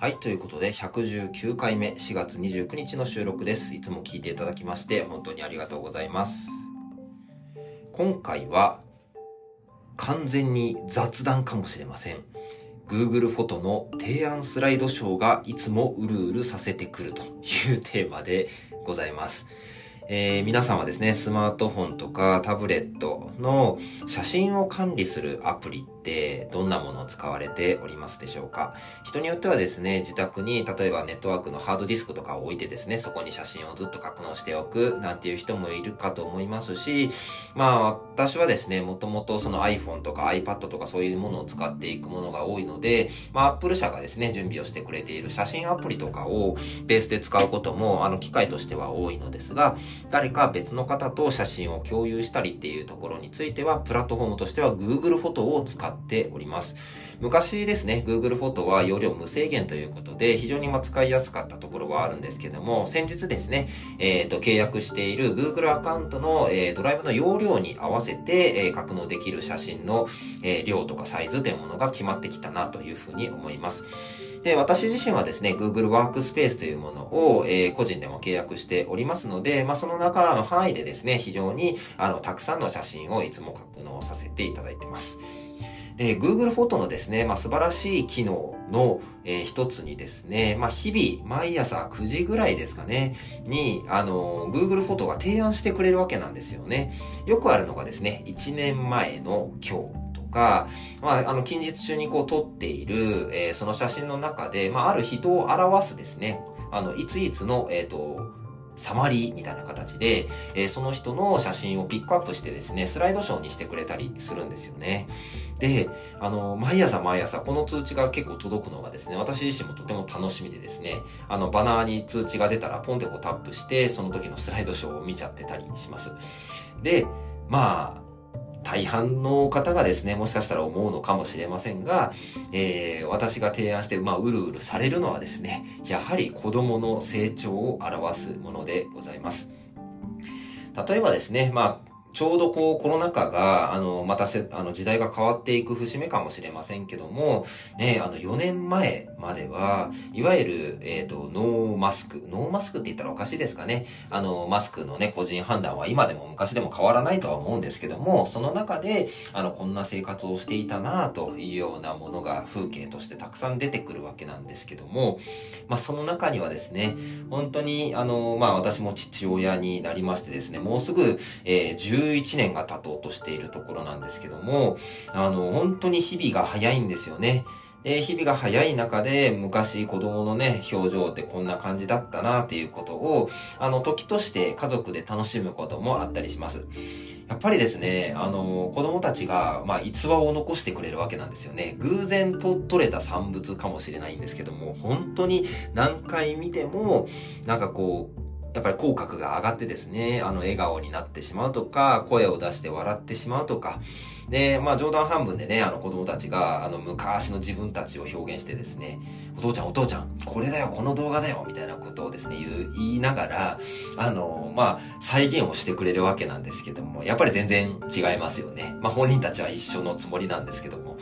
はい。ということで、119回目、4月29日の収録です。いつも聞いていただきまして、本当にありがとうございます。今回は、完全に雑談かもしれません。Google フォトの提案スライドショーがいつもうるうるさせてくるというテーマでございます。えー、皆さんはですね、スマートフォンとかタブレットの写真を管理するアプリってどんなものを使われておりますでしょうか？人によってはですね、自宅に例えばネットワークのハードディスクとかを置いてですね、そこに写真をずっと格納しておくなんていう人もいるかと思いますし、まあ私はですね、もともとその iPhone とか iPad とかそういうものを使っていくものが多いので、まあ Apple 社がですね、準備をしてくれている写真アプリとかをベースで使うこともあの機会としては多いのですが、誰か別の方と写真を共有したりっていうところについては、プラットフォームとしては Google フォトを使っっております。昔ですね、Google フォトは容量無制限ということで、非常にま使いやすかったところはあるんですけども、先日ですね、えっ、ー、と、契約している Google アカウントの、えー、ドライブの容量に合わせて、えー、格納できる写真の、え量とかサイズというものが決まってきたなというふうに思います。で、私自身はですね、Google ワークスペースというものを、えー、個人でも契約しておりますので、まあ、その中の範囲でですね、非常に、あの、たくさんの写真をいつも格納させていただいてます。で、Google フォトのですね、まあ、素晴らしい機能の、えー、一つにですね、まあ、日々、毎朝9時ぐらいですかね、に、あの、Google フォトが提案してくれるわけなんですよね。よくあるのがですね、1年前の今日。か、まあ、あの、近日中にこう撮っている、えー、その写真の中で、まあ、ある人を表すですね、あの、いついつの、えっ、ー、と、サマリーみたいな形で、えー、その人の写真をピックアップしてですね、スライドショーにしてくれたりするんですよね。で、あの、毎朝毎朝この通知が結構届くのがですね、私自身もとても楽しみでですね、あの、バナーに通知が出たらポンってこうタップして、その時のスライドショーを見ちゃってたりします。で、まあ、大半の方がですね、もしかしたら思うのかもしれませんが、えー、私が提案して、まあ、うるうるされるのはですね、やはり子供の成長を表すものでございます。例えばですね、まあ、ちょうどこうコロナ禍が、あの、またせ、あの時代が変わっていく節目かもしれませんけども、ね、あの4年前までは、いわゆる、えっ、ー、と、ノーマスク、ノーマスクって言ったらおかしいですかね。あの、マスクのね、個人判断は今でも昔でも変わらないとは思うんですけども、その中で、あの、こんな生活をしていたなというようなものが風景としてたくさん出てくるわけなんですけども、まあ、その中にはですね、本当に、あの、まあ、私も父親になりましてですね、もうすぐ、えー、11年が経とうとしているところなんですけども、あの、本当に日々が早いんですよね。で、日々が早い中で、昔子供のね、表情ってこんな感じだったなっていうことを、あの、時として家族で楽しむこともあったりします。やっぱりですね、あの、子供たちが、まあ、逸話を残してくれるわけなんですよね。偶然と取れた産物かもしれないんですけども、本当に何回見ても、なんかこう、やっぱり口角が上がってですね、あの、笑顔になってしまうとか、声を出して笑ってしまうとか、で、まあ冗談半分でね、あの子供たちが、あの昔の自分たちを表現してですね、お父ちゃんお父ちゃん、これだよ、この動画だよ、みたいなことをですね、言、言いながら、あの、まあ、再現をしてくれるわけなんですけども、やっぱり全然違いますよね。まあ本人たちは一緒のつもりなんですけども、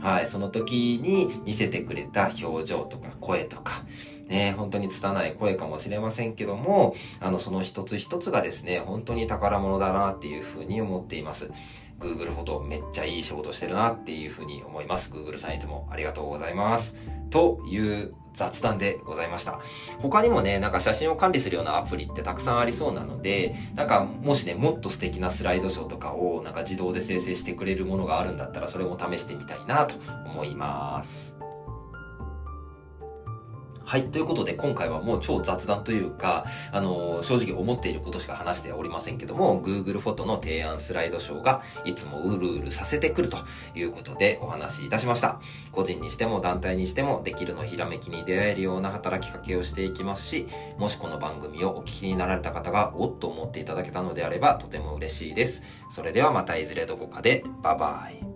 はい、その時に見せてくれた表情とか声とか、ね、本当に拙い声かもしれませんけども、あの、その一つ一つがですね、本当に宝物だなっていうふうに思っています。Google フォトめっちゃいい仕事してるなっていうふうに思います。Google さんいつもありがとうございます。という雑談でございました。他にもね、なんか写真を管理するようなアプリってたくさんありそうなので、なんかもしね、もっと素敵なスライドショーとかをなんか自動で生成してくれるものがあるんだったら、それも試してみたいなと思います。はい。ということで、今回はもう超雑談というか、あのー、正直思っていることしか話しておりませんけども、Google フォトの提案スライドショーがいつもうるうるさせてくるということでお話しいたしました。個人にしても団体にしても、できるのひらめきに出会えるような働きかけをしていきますし、もしこの番組をお聞きになられた方が、おっと思っていただけたのであれば、とても嬉しいです。それではまたいずれどこかで、バイバイ。